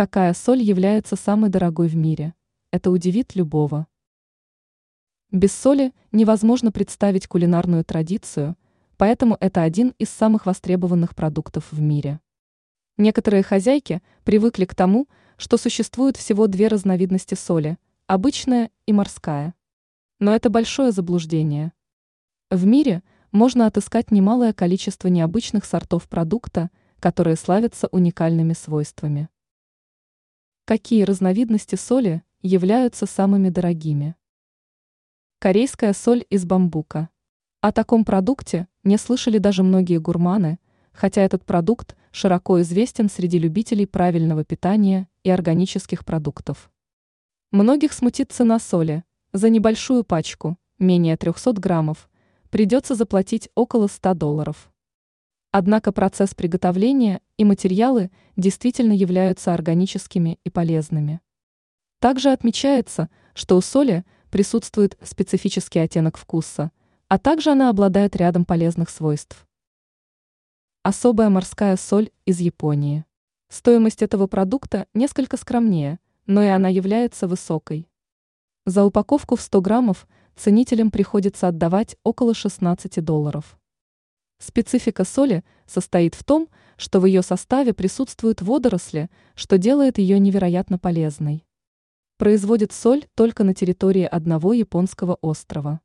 Какая соль является самой дорогой в мире? Это удивит любого. Без соли невозможно представить кулинарную традицию, поэтому это один из самых востребованных продуктов в мире. Некоторые хозяйки привыкли к тому, что существует всего две разновидности соли – обычная и морская. Но это большое заблуждение. В мире можно отыскать немалое количество необычных сортов продукта, которые славятся уникальными свойствами. Какие разновидности соли являются самыми дорогими? Корейская соль из бамбука. О таком продукте не слышали даже многие гурманы, хотя этот продукт широко известен среди любителей правильного питания и органических продуктов. Многих смутит цена соли. За небольшую пачку, менее 300 граммов, придется заплатить около 100 долларов. Однако процесс приготовления и материалы действительно являются органическими и полезными. Также отмечается, что у соли присутствует специфический оттенок вкуса, а также она обладает рядом полезных свойств. Особая морская соль из Японии. Стоимость этого продукта несколько скромнее, но и она является высокой. За упаковку в 100 граммов ценителям приходится отдавать около 16 долларов. Специфика соли состоит в том, что в ее составе присутствуют водоросли, что делает ее невероятно полезной. Производит соль только на территории одного японского острова.